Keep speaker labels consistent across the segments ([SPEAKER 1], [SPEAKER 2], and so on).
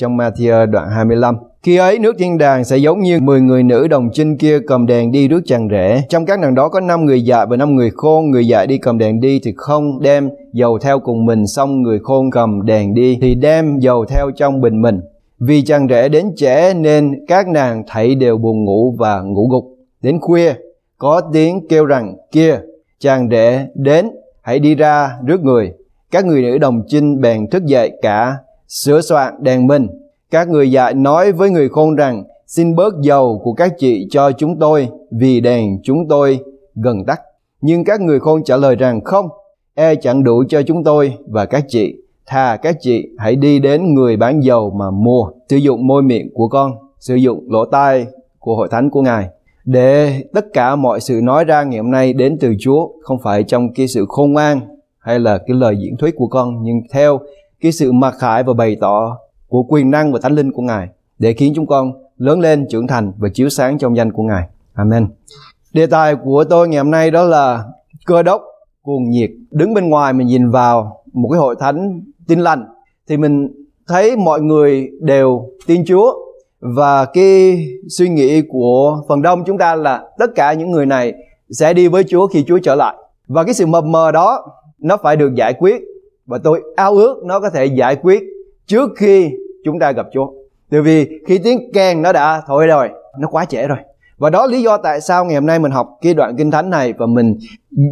[SPEAKER 1] trong Matthew đoạn 25. Khi ấy nước thiên đàng sẽ giống như 10 người nữ đồng trinh kia cầm đèn đi rước chàng rể. Trong các nàng đó có 5 người dạ và 5 người khôn. Người dạ đi cầm đèn đi thì không đem dầu theo cùng mình. Xong người khôn cầm đèn đi thì đem dầu theo trong bình mình. Vì chàng rể đến trễ nên các nàng thảy đều buồn ngủ và ngủ gục. Đến khuya, có tiếng kêu rằng kia, chàng rể đến, hãy đi ra rước người. Các người nữ đồng trinh bèn thức dậy cả, sửa soạn đèn minh các người dạy nói với người khôn rằng, xin bớt dầu của các chị cho chúng tôi, vì đèn chúng tôi gần tắt. Nhưng các người khôn trả lời rằng, không, e chẳng đủ cho chúng tôi và các chị. Thà các chị hãy đi đến người bán dầu mà mua, sử dụng môi miệng của con, sử dụng lỗ tai của hội thánh của Ngài. Để tất cả mọi sự nói ra ngày hôm nay đến từ Chúa, không phải trong cái sự khôn ngoan hay là cái lời diễn thuyết của con, nhưng theo cái sự mặc khải và bày tỏ của quyền năng và thánh linh của Ngài để khiến chúng con lớn lên, trưởng thành và chiếu sáng trong danh của Ngài. Amen. Đề tài của tôi ngày hôm nay đó là cơ đốc cuồng nhiệt. Đứng bên ngoài mình nhìn vào một cái hội thánh tin lành, thì mình thấy mọi người đều tin Chúa và cái suy nghĩ của phần đông chúng ta là tất cả những người này sẽ đi với Chúa khi Chúa trở lại. Và cái sự mập mờ đó, nó phải được giải quyết và tôi ao ước nó có thể giải quyết trước khi chúng ta gặp Chúa. Tại vì khi tiếng kèn nó đã thổi rồi, nó quá trễ rồi. Và đó lý do tại sao ngày hôm nay mình học cái đoạn kinh thánh này và mình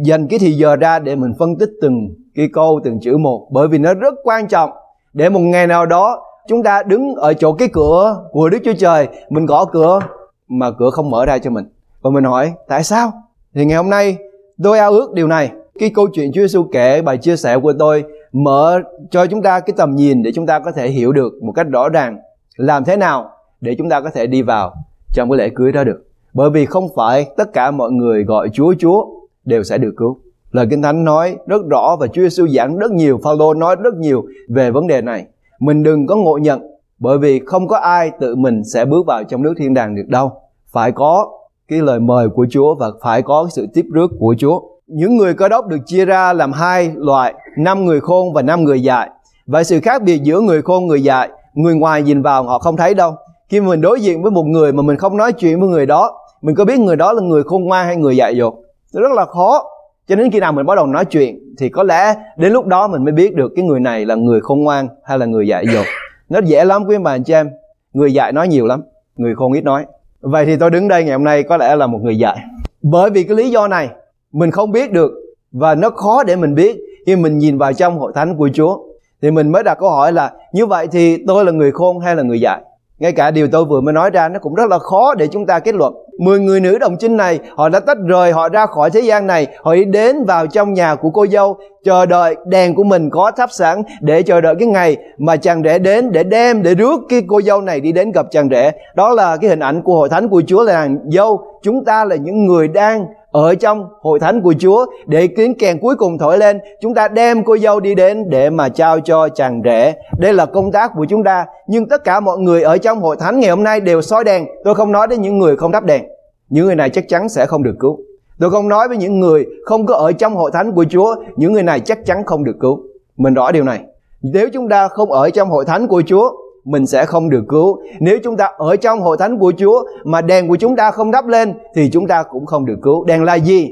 [SPEAKER 1] dành cái thì giờ ra để mình phân tích từng cái câu từng chữ một bởi vì nó rất quan trọng để một ngày nào đó chúng ta đứng ở chỗ cái cửa của Đức Chúa Trời mình gõ cửa mà cửa không mở ra cho mình và mình hỏi tại sao thì ngày hôm nay tôi ao ước điều này cái câu chuyện Chúa Giêsu kể bài chia sẻ của tôi mở cho chúng ta cái tầm nhìn để chúng ta có thể hiểu được một cách rõ ràng làm thế nào để chúng ta có thể đi vào trong cái lễ cưới đó được. Bởi vì không phải tất cả mọi người gọi Chúa Chúa đều sẽ được cứu. Lời Kinh Thánh nói rất rõ và Chúa Giêsu giảng rất nhiều, Phaolô nói rất nhiều về vấn đề này. Mình đừng có ngộ nhận bởi vì không có ai tự mình sẽ bước vào trong nước thiên đàng được đâu. Phải có cái lời mời của Chúa và phải có sự tiếp rước của Chúa những người cơ đốc được chia ra làm hai loại, năm người khôn và năm người dại. Vậy sự khác biệt giữa người khôn người dại, người ngoài nhìn vào họ không thấy đâu. Khi mình đối diện với một người mà mình không nói chuyện với người đó, mình có biết người đó là người khôn ngoan hay người dại dột? Rất là khó. Cho đến khi nào mình bắt đầu nói chuyện thì có lẽ đến lúc đó mình mới biết được cái người này là người khôn ngoan hay là người dại dột. Nó dễ lắm quý bà anh chị em. Người dại nói nhiều lắm, người khôn ít nói. Vậy thì tôi đứng đây ngày hôm nay có lẽ là một người dại. Bởi vì cái lý do này mình không biết được và nó khó để mình biết khi mình nhìn vào trong hội thánh của Chúa. Thì mình mới đặt câu hỏi là, như vậy thì tôi là người khôn hay là người dạy ngay cả điều tôi vừa mới nói ra, nó cũng rất là khó để chúng ta kết luận. Mười người nữ đồng trinh này, họ đã tách rời, họ ra khỏi thế gian này, họ đi đến vào trong nhà của cô dâu, chờ đợi đèn của mình có thắp sẵn để chờ đợi cái ngày mà chàng rể đến để đem, để rước cái cô dâu này đi đến gặp chàng rể. Đó là cái hình ảnh của hội thánh của chúa là nàng dâu, chúng ta là những người đang ở trong hội thánh của Chúa, để tiếng kèn cuối cùng thổi lên, chúng ta đem cô dâu đi đến để mà trao cho chàng rể. Đây là công tác của chúng ta, nhưng tất cả mọi người ở trong hội thánh ngày hôm nay đều soi đèn. Tôi không nói đến những người không thắp đèn. Những người này chắc chắn sẽ không được cứu. Tôi không nói với những người không có ở trong hội thánh của Chúa, những người này chắc chắn không được cứu. Mình rõ điều này. Nếu chúng ta không ở trong hội thánh của Chúa mình sẽ không được cứu. Nếu chúng ta ở trong hội thánh của Chúa mà đèn của chúng ta không đắp lên, thì chúng ta cũng không được cứu. Đèn là gì?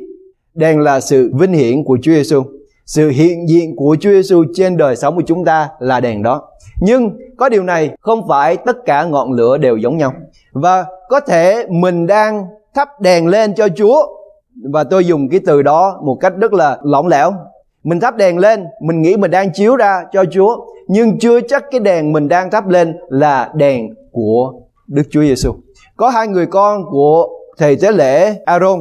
[SPEAKER 1] Đèn là sự vinh hiển của Chúa Giêsu. Sự hiện diện của Chúa Giêsu trên đời sống của chúng ta là đèn đó. Nhưng có điều này, không phải tất cả ngọn lửa đều giống nhau. Và có thể mình đang thắp đèn lên cho Chúa và tôi dùng cái từ đó một cách rất là lỏng lẻo. Mình thắp đèn lên, mình nghĩ mình đang chiếu ra cho Chúa nhưng chưa chắc cái đèn mình đang thắp lên là đèn của Đức Chúa Giêsu. Có hai người con của thầy tế lễ Aaron,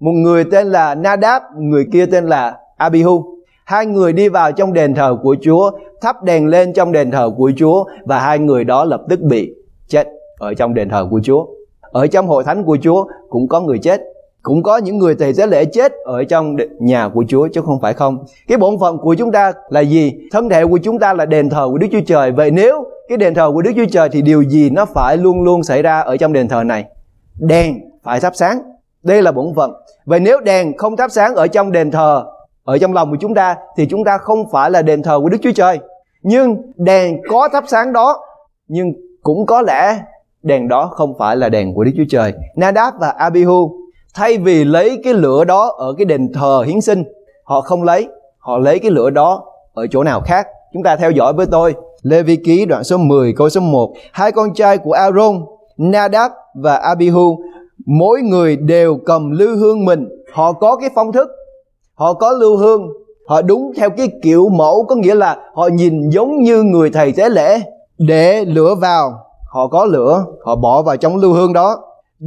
[SPEAKER 1] một người tên là Nadab, người kia tên là Abihu. Hai người đi vào trong đền thờ của Chúa, thắp đèn lên trong đền thờ của Chúa và hai người đó lập tức bị chết ở trong đền thờ của Chúa. Ở trong hội thánh của Chúa cũng có người chết cũng có những người thầy tế lễ chết ở trong nhà của Chúa chứ không phải không. Cái bổn phận của chúng ta là gì? Thân thể của chúng ta là đền thờ của Đức Chúa Trời. Vậy nếu cái đền thờ của Đức Chúa Trời thì điều gì nó phải luôn luôn xảy ra ở trong đền thờ này? Đèn phải thắp sáng. Đây là bổn phận. Vậy nếu đèn không thắp sáng ở trong đền thờ, ở trong lòng của chúng ta thì chúng ta không phải là đền thờ của Đức Chúa Trời. Nhưng đèn có thắp sáng đó nhưng cũng có lẽ đèn đó không phải là đèn của Đức Chúa Trời. Nadab và Abihu thay vì lấy cái lửa đó ở cái đền thờ hiến sinh, họ không lấy, họ lấy cái lửa đó ở chỗ nào khác. Chúng ta theo dõi với tôi. Lê Vi Ký đoạn số 10 câu số 1 Hai con trai của Aaron, Nadab và Abihu Mỗi người đều cầm lưu hương mình Họ có cái phong thức Họ có lưu hương Họ đúng theo cái kiểu mẫu Có nghĩa là họ nhìn giống như người thầy tế lễ Để lửa vào Họ có lửa Họ bỏ vào trong lưu hương đó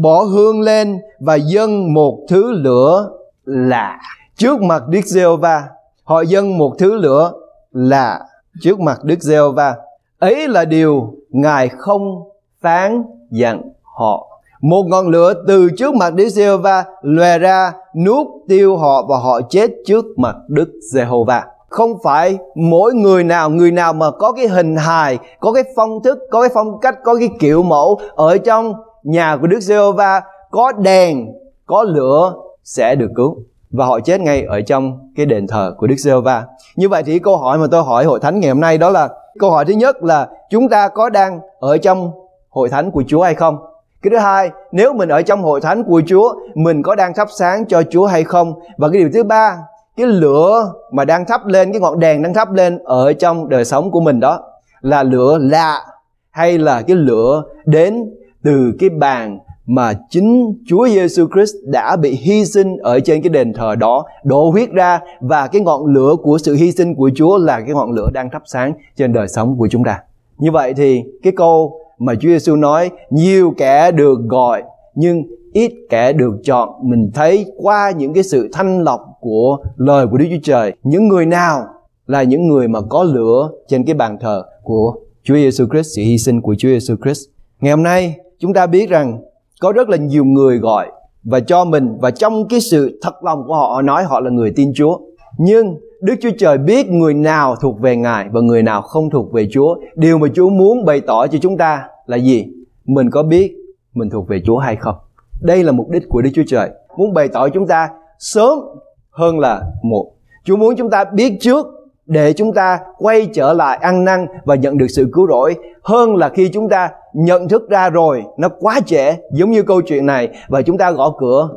[SPEAKER 1] Bỏ hương lên và dâng một thứ lửa lạ Trước mặt Đức giê va Họ dâng một thứ lửa lạ trước mặt Đức giê va Ấy là điều Ngài không phán dặn họ. Một ngọn lửa từ trước mặt Đức Giê-hô-va lòe ra nuốt tiêu họ và họ chết trước mặt Đức Giê-hô-va. Không phải mỗi người nào người nào mà có cái hình hài, có cái phong thức, có cái phong cách, có cái kiểu mẫu ở trong nhà của Đức Giê-hô-va có đèn, có lửa sẽ được cứu và họ chết ngay ở trong cái đền thờ của Đức Giê-hô-va. Như vậy thì câu hỏi mà tôi hỏi hội thánh ngày hôm nay đó là câu hỏi thứ nhất là chúng ta có đang ở trong hội thánh của Chúa hay không? Cái thứ hai, nếu mình ở trong hội thánh của Chúa, mình có đang thắp sáng cho Chúa hay không? Và cái điều thứ ba, cái lửa mà đang thắp lên, cái ngọn đèn đang thắp lên ở trong đời sống của mình đó là lửa lạ hay là cái lửa đến từ cái bàn mà chính Chúa Giêsu Christ đã bị hy sinh ở trên cái đền thờ đó đổ huyết ra. Và cái ngọn lửa của sự hy sinh của Chúa là cái ngọn lửa đang thắp sáng trên đời sống của chúng ta. Như vậy thì cái câu mà Chúa Giêsu nói, nhiều kẻ được gọi, nhưng ít kẻ được chọn. Mình thấy qua những cái sự thanh lọc của lời của Đức Chúa Trời, những người nào là những người mà có lửa trên cái bàn thờ của Chúa Giêsu Christ, sự hy sinh của Chúa Giêsu Christ. Ngày hôm nay chúng ta biết rằng có rất là nhiều người gọi và cho mình và trong cái sự thật lòng của họ, nói họ là người tin Chúa nhưng Đức Chúa Trời biết người nào thuộc về Ngài và người nào không thuộc về Chúa. Điều mà Chúa muốn bày tỏ cho chúng ta là gì? Mình có biết mình thuộc về Chúa hay không? Đây là mục đích của Đức Chúa Trời. Muốn bày tỏ chúng ta sớm hơn là một. Chúa muốn chúng ta biết trước để chúng ta quay trở lại ăn năn và nhận được sự cứu rỗi hơn là khi chúng ta nhận thức ra rồi, nó quá trễ, giống như câu chuyện này, và chúng ta gõ cửa,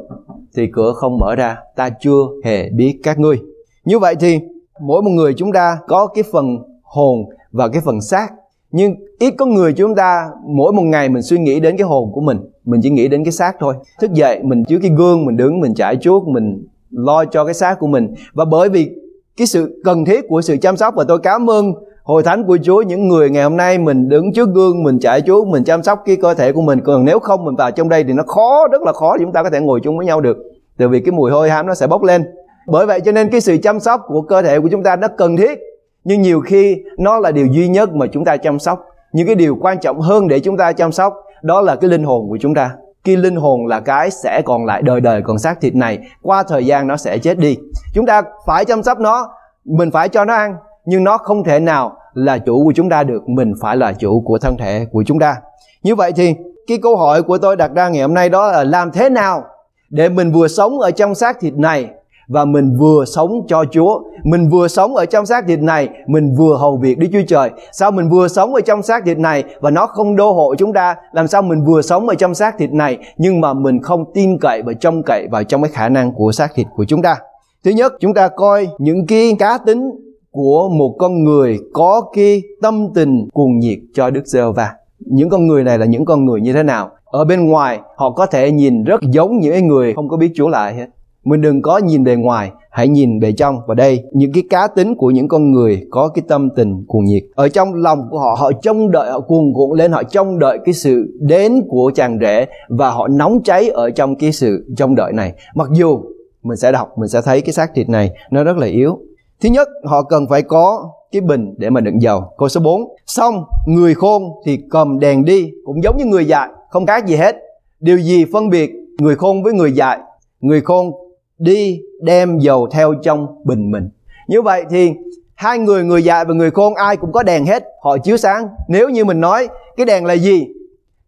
[SPEAKER 1] thì cửa không mở ra, ta chưa hề biết các ngươi. Như vậy thì, mỗi một người chúng ta có cái phần hồn và cái phần xác, nhưng ít có người chúng ta mỗi một ngày mình suy nghĩ đến cái hồn của mình mình chỉ nghĩ đến cái xác thôi. Thức dậy, mình chứa cái gương, mình đứng, mình trải chuốt, mình lo cho cái xác của mình. Và bởi vì cái sự cần thiết của sự chăm sóc, và tôi cảm ơn hội thánh của Chúa, những người ngày hôm nay mình đứng trước gương, mình chạy chúa, mình chăm sóc cái cơ thể của mình. Còn nếu không mình vào trong đây thì nó khó, rất là khó chúng ta có thể ngồi chung với nhau được. Từ vì cái mùi hôi hám nó sẽ bốc lên. Bởi vậy cho nên cái sự chăm sóc của cơ thể của chúng ta nó cần thiết. Nhưng nhiều khi nó là điều duy nhất mà chúng ta chăm sóc. Những cái điều quan trọng hơn để chúng ta chăm sóc, đó là cái linh hồn của chúng ta. Cái linh hồn là cái sẽ còn lại đời đời còn xác thịt này. Qua thời gian nó sẽ chết đi. Chúng ta phải chăm sóc nó, mình phải cho nó ăn, nhưng nó không thể nào là chủ của chúng ta được mình phải là chủ của thân thể của chúng ta như vậy thì cái câu hỏi của tôi đặt ra ngày hôm nay đó là làm thế nào để mình vừa sống ở trong xác thịt này và mình vừa sống cho Chúa. Mình vừa sống ở trong xác thịt này, mình vừa hầu việc Đức Chúa Trời. Sao mình vừa sống ở trong xác thịt này và nó không đô hộ chúng ta? Làm sao mình vừa sống ở trong xác thịt này nhưng mà mình không tin cậy và trông cậy vào trong cái khả năng của xác thịt của chúng ta? Thứ nhất, chúng ta coi những cái cá tính của một con người có cái tâm tình cuồng nhiệt cho Đức Giê-hô-va. Những con người này là những con người như thế nào? Ở bên ngoài họ có thể nhìn rất giống những người không có biết Chúa lại hết mình đừng có nhìn bề ngoài, hãy nhìn bề trong. Và đây, những cái cá tính của những con người có cái tâm tình cuồng nhiệt. Ở trong lòng của họ, họ trông đợi, họ cuồng cuộn lên, họ trông đợi cái sự đến của chàng rể và họ nóng cháy ở trong cái sự trông đợi này. Mặc dù mình sẽ đọc, mình sẽ thấy cái xác thịt này nó rất là yếu. Thứ nhất, họ cần phải có cái bình để mà đựng dầu. Câu số 4. Xong, người khôn thì cầm đèn đi, cũng giống như người dại, không khác gì hết. Điều gì phân biệt người khôn với người dại? Người khôn đi đem dầu theo trong bình mình như vậy thì hai người người dạy và người khôn ai cũng có đèn hết họ chiếu sáng nếu như mình nói cái đèn là gì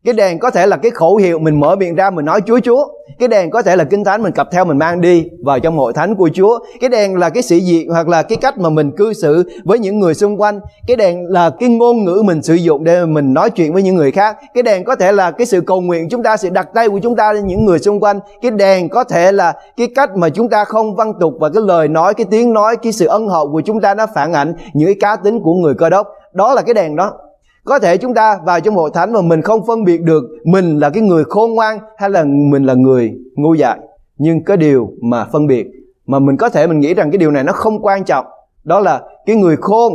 [SPEAKER 1] cái đèn có thể là cái khẩu hiệu mình mở miệng ra mình nói Chúa Chúa. Cái đèn có thể là kinh thánh mình cặp theo mình mang đi vào trong hội thánh của Chúa. Cái đèn là cái sĩ diện hoặc là cái cách mà mình cư xử với những người xung quanh. Cái đèn là cái ngôn ngữ mình sử dụng để mình nói chuyện với những người khác. Cái đèn có thể là cái sự cầu nguyện chúng ta, sự đặt tay của chúng ta lên những người xung quanh. Cái đèn có thể là cái cách mà chúng ta không văn tục và cái lời nói, cái tiếng nói, cái sự ân hậu của chúng ta nó phản ảnh những cái cá tính của người cơ đốc. Đó là cái đèn đó có thể chúng ta vào trong hội thánh mà mình không phân biệt được mình là cái người khôn ngoan hay là mình là người ngu dại. Nhưng cái điều mà phân biệt, mà mình có thể mình nghĩ rằng cái điều này nó không quan trọng, đó là cái người khôn,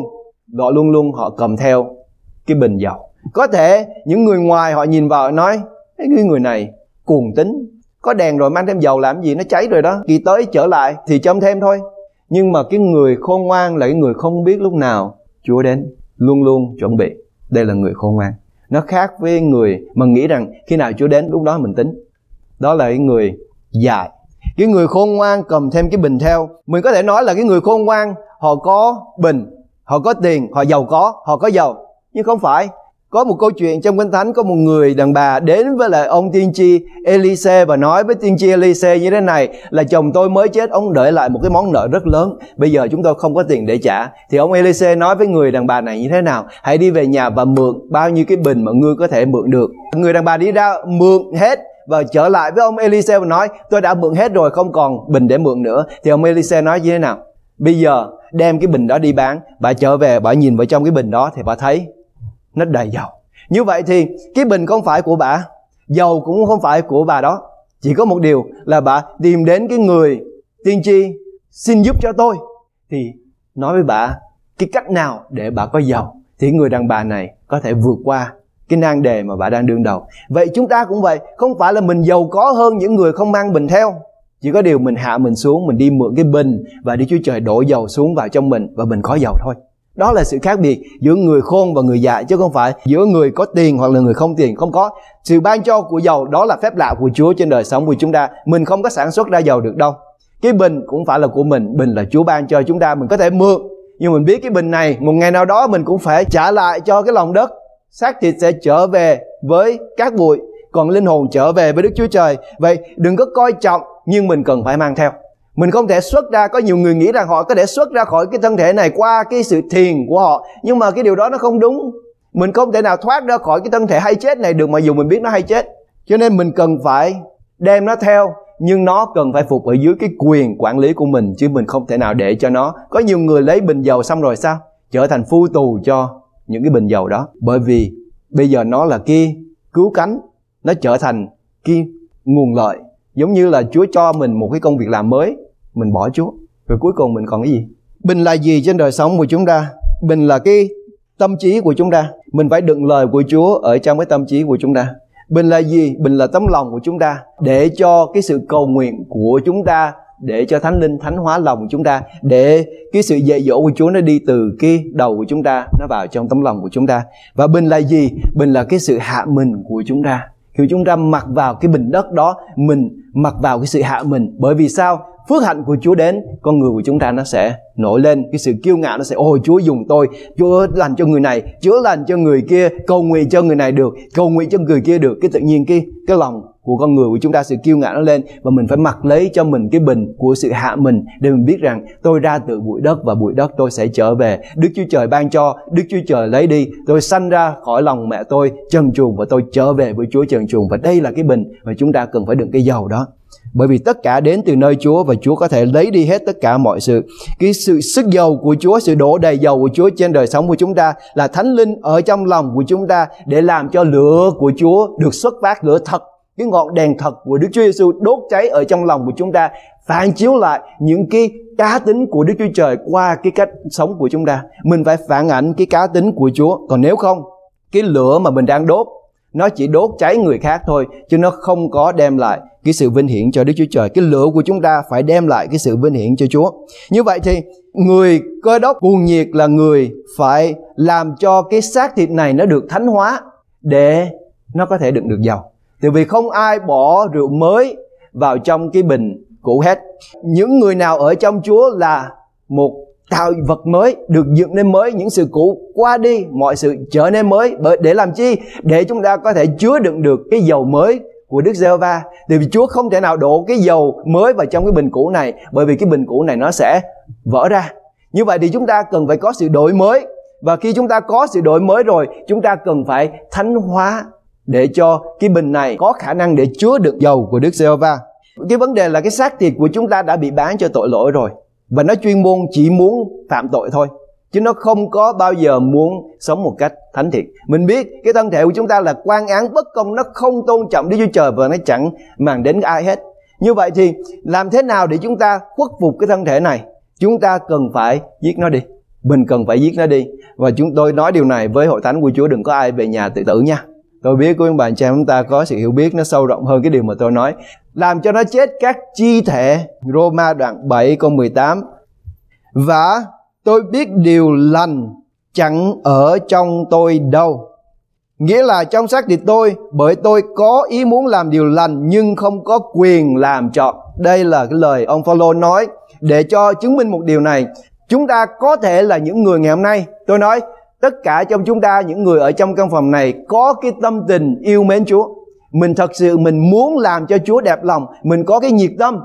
[SPEAKER 1] họ luôn luôn họ cầm theo cái bình dầu. Có thể những người ngoài họ nhìn vào nói cái người này cuồng tính, có đèn rồi mang thêm dầu làm gì, nó cháy rồi đó kỳ tới trở lại thì châm thêm thôi nhưng mà cái người khôn ngoan là cái người không biết lúc nào Chúa đến, luôn luôn chuẩn bị đây là người khôn ngoan. Nó khác với người mà nghĩ rằng khi nào Chúa đến, lúc đó mình tính. Đó là cái người dài cái người khôn ngoan cầm thêm cái bình theo. Mình có thể nói là cái người khôn ngoan, họ có bình, họ có tiền, họ giàu có, họ có giàu. Nhưng không phải có một câu chuyện trong kinh thánh có một người đàn bà đến với lại ông tiên tri Elise và nói với tiên tri Elise như thế này là chồng tôi mới chết, ông để lại một cái món nợ rất lớn. Bây giờ chúng tôi không có tiền để trả. Thì ông Elise nói với người đàn bà này như thế nào? Hãy đi về nhà và mượn bao nhiêu cái bình mà ngươi có thể mượn được. Người đàn bà đi ra mượn hết và trở lại với ông Elise và nói, tôi đã mượn hết rồi, không còn bình để mượn nữa. Thì ông Elise nói như thế nào? Bây giờ đem cái bình đó đi bán, bà trở về, bà nhìn vào trong cái bình đó thì bà thấy nó đầy dầu. Như vậy thì cái bình không phải của bà, dầu cũng không phải của bà đó. Chỉ có một điều là bà tìm đến cái người tiên tri xin giúp cho tôi. Thì nói với bà, cái cách nào để bà có dầu thì người đàn bà này có thể vượt qua cái nan đề mà bà đang đương đầu. Vậy chúng ta cũng vậy, không phải là mình giàu có hơn những người không mang bình theo. Chỉ có điều mình hạ mình xuống, mình đi mượn cái bình và đi chúa trời đổ dầu xuống vào trong mình và mình có dầu thôi đó là sự khác biệt giữa người khôn và người dại chứ không phải giữa người có tiền hoặc là người không tiền. Không có. Sự ban cho của dầu đó là phép lạ của Chúa trên đời sống của chúng ta. Mình không có sản xuất ra dầu được đâu. Cái bình cũng phải là của mình. Bình là Chúa ban cho chúng ta. Mình có thể mượn. Nhưng mình biết cái bình này, một ngày nào đó mình cũng phải trả lại cho cái lòng đất. Xác thịt sẽ trở về với các bụi, còn linh hồn trở về với Đức Chúa Trời. Vậy đừng có coi trọng, nhưng mình cần phải mang theo mình không thể xuất ra, có nhiều người nghĩ rằng họ có thể xuất ra khỏi cái thân thể này qua cái sự thiền của họ, nhưng mà cái điều đó nó không đúng. Mình không thể nào thoát ra khỏi cái thân thể hay chết này được mà dù mình biết nó hay chết. Cho nên mình cần phải đem nó theo, nhưng nó cần phải phục ở dưới cái quyền quản lý của mình, chứ mình không thể nào để cho nó. Có nhiều người lấy bình dầu xong rồi sao? Trở thành phu tù cho những cái bình dầu đó. Bởi vì bây giờ nó là kia cứu cánh, nó trở thành cái nguồn lợi. Giống như là Chúa cho mình một cái công việc làm mới mình bỏ Chúa. Rồi cuối cùng mình còn cái gì? Bình là gì trên đời sống của chúng ta? Bình là cái tâm trí của chúng ta. Mình phải đựng lời của Chúa ở trong cái tâm trí của chúng ta. Bình là gì? Bình là tấm lòng của chúng ta để cho cái sự cầu nguyện của chúng ta, để cho thánh linh thánh hóa lòng của chúng ta, để cái sự dạy dỗ của Chúa nó đi từ cái đầu của chúng ta, nó vào trong tấm lòng của chúng ta. Và bình là gì? Bình là cái sự hạ mình của chúng ta. Khi chúng ta mặc vào cái bình đất đó, mình mặc vào cái sự hạ mình. Bởi vì sao? Phước hạnh của Chúa đến, con người của chúng ta nó sẽ nổi lên. Cái sự kiêu ngạo nó sẽ, ôi, Chúa dùng tôi. Chúa lành cho người này, Chúa lành cho người kia. Cầu nguyện cho người này được, cầu nguyện cho người kia được. Cái tự nhiên cái cái lòng của con người của chúng ta, sự kiêu ngạo nó lên và mình phải mặc lấy cho mình cái bình của sự hạ mình để mình biết rằng tôi ra từ bụi đất và bụi đất tôi sẽ trở về. Đức Chúa Trời ban cho, Đức Chúa Trời lấy đi. Tôi sanh ra khỏi lòng mẹ tôi, trần truồng và tôi trở về với Chúa trần truồng và đây là cái bình mà chúng ta cần phải đựng cái dầu đó bởi vì tất cả đến từ nơi Chúa và Chúa có thể lấy đi hết tất cả mọi sự. Cái sự sức dầu của Chúa, sự đổ đầy dầu của Chúa trên đời sống của chúng ta là thánh linh ở trong lòng của chúng ta để làm cho lửa của Chúa được xuất phát lửa thật cái ngọn đèn thật của Đức Chúa Giêsu đốt cháy ở trong lòng của chúng ta phản chiếu lại những cái cá tính của Đức Chúa Trời qua cái cách sống của chúng ta. Mình phải phản ảnh cái cá tính của Chúa. Còn nếu không, cái lửa mà mình đang đốt nó chỉ đốt cháy người khác thôi chứ nó không có đem lại cái sự vinh hiển cho Đức Chúa Trời. Cái lửa của chúng ta phải đem lại cái sự vinh hiển cho Chúa. Như vậy thì người cơ đốc cuồng nhiệt là người phải làm cho cái xác thịt này nó được thánh hóa để nó có thể đựng được dầu. Tại vì không ai bỏ rượu mới vào trong cái bình cũ hết. Những người nào ở trong Chúa là một tạo vật mới, được dựng nên mới, những sự cũ qua đi, mọi sự trở nên mới bởi để làm chi để chúng ta có thể chứa đựng được cái dầu mới của Đức giê va Tại vì Chúa không thể nào đổ cái dầu mới vào trong cái bình cũ này, bởi vì cái bình cũ này nó sẽ vỡ ra. Như vậy thì chúng ta cần phải có sự đổi mới. Và khi chúng ta có sự đổi mới rồi, chúng ta cần phải thánh hóa để cho cái bình này có khả năng để chứa được dầu của Đức giê va Cái vấn đề là cái xác thịt của chúng ta đã bị bán cho tội lỗi rồi. Và nó chuyên môn chỉ muốn phạm tội thôi chứ nó không có bao giờ muốn sống một cách thánh thiện. Mình biết cái thân thể của chúng ta là quan án bất công, nó không tôn trọng Đức Chúa Trời và nó chẳng màng đến ai hết. Như vậy thì làm thế nào để chúng ta khuất phục cái thân thể này? Chúng ta cần phải giết nó đi. Mình cần phải giết nó đi. Và chúng tôi nói điều này với hội thánh của Chúa, đừng có ai về nhà tự tử nha. Tôi biết của các bạn trẻ chúng ta có sự hiểu biết nó sâu rộng hơn cái điều mà tôi nói. Làm cho nó chết các chi thể. Roma đoạn 7 câu 18 và tôi biết điều lành chẳng ở trong tôi đâu. Nghĩa là trong xác thịt tôi, bởi tôi có ý muốn làm điều lành nhưng không có quyền làm chọn đây là cái lời ông Phaolô nói để cho chứng minh một điều này. Chúng ta có thể là những người ngày hôm nay. Tôi nói, tất cả trong chúng ta, những người ở trong căn phòng này có cái tâm tình yêu mến Chúa. Mình thật sự mình muốn làm cho Chúa đẹp lòng, mình có cái nhiệt tâm,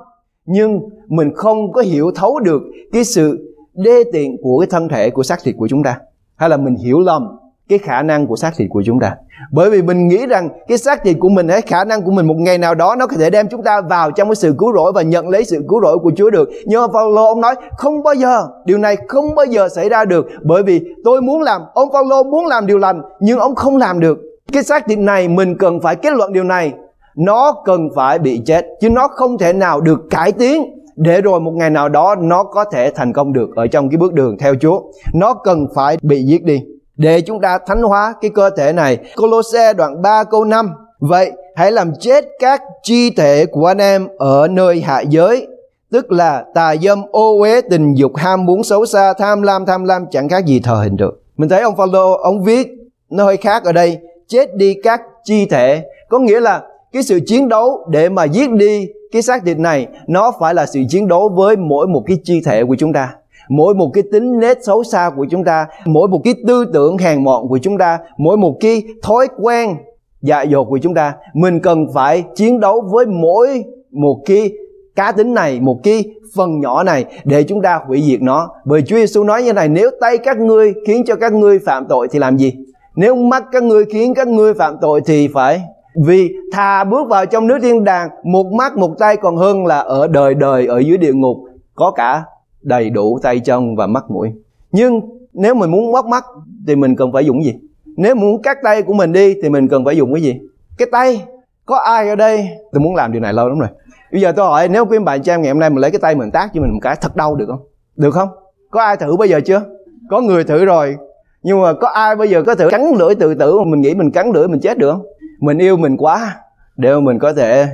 [SPEAKER 1] nhưng mình không có hiểu thấu được cái sự đê tiện của cái thân thể của xác thịt của chúng ta, hay là mình hiểu lầm cái khả năng của xác thịt của chúng ta. Bởi vì mình nghĩ rằng cái xác thịt của mình hay khả năng của mình một ngày nào đó nó có thể đem chúng ta vào trong cái sự cứu rỗi và nhận lấy sự cứu rỗi của Chúa được. Nhưng ông Phaolô ông nói, không bao giờ, điều này không bao giờ xảy ra được, bởi vì tôi muốn làm, ông Phaolô muốn làm điều lành, nhưng ông không làm được. Cái xác thịt này mình cần phải kết luận điều này, nó cần phải bị chết, chứ nó không thể nào được cải tiến để rồi một ngày nào đó nó có thể thành công được ở trong cái bước đường theo Chúa. Nó cần phải bị giết đi để chúng ta thánh hóa cái cơ thể này. Colosse đoạn 3 câu 5. Vậy hãy làm chết các chi thể của anh em ở nơi hạ giới, tức là tà dâm, ô uế, tình dục, ham muốn, xấu xa, tham lam tham lam, chẳng khác gì thờ hình tượng mình thấy ông Phaolô, ông viết nó hơi khác ở đây chết đi các chi thể có nghĩa là cái sự chiến đấu để mà giết đi cái xác thịt này, nó phải là sự chiến đấu với mỗi một cái chi thể của chúng ta. Mỗi một cái tính nết xấu xa của chúng ta, mỗi một cái tư tưởng hèn mọn của chúng ta, mỗi một cái thói quen dại dột của chúng ta, mình cần phải chiến đấu với mỗi một cái cá tính này, một cái phần nhỏ này để chúng ta hủy diệt nó. Bởi Chúa Giêsu nói như này, nếu tay các ngươi khiến cho các ngươi phạm tội thì làm gì? Nếu mắt các ngươi khiến các ngươi phạm tội thì phải vì thà bước vào trong nước thiên đàng, một mắt một tay còn hơn là ở đời đời ở dưới địa ngục, có cả đầy đủ tay chân và mắt mũi. Nhưng nếu mình muốn mất mắt thì mình cần phải dùng gì? Nếu muốn cắt tay của mình đi thì mình cần phải dùng cái gì? Cái tay. Có ai ở đây? Tôi muốn làm điều này lâu lắm rồi. Bây giờ tôi hỏi, nếu quý bạn cho em ngày hôm nay mình lấy cái tay mình tác cho mình một cái, thật đau được không? Được không? Có ai thử bây giờ chưa? Có người thử rồi. Nhưng mà có ai bây giờ có thử cắn lưỡi tự tử mà mình nghĩ mình cắn lưỡi mình chết được không? Mình yêu mình quá, để mà mình có thể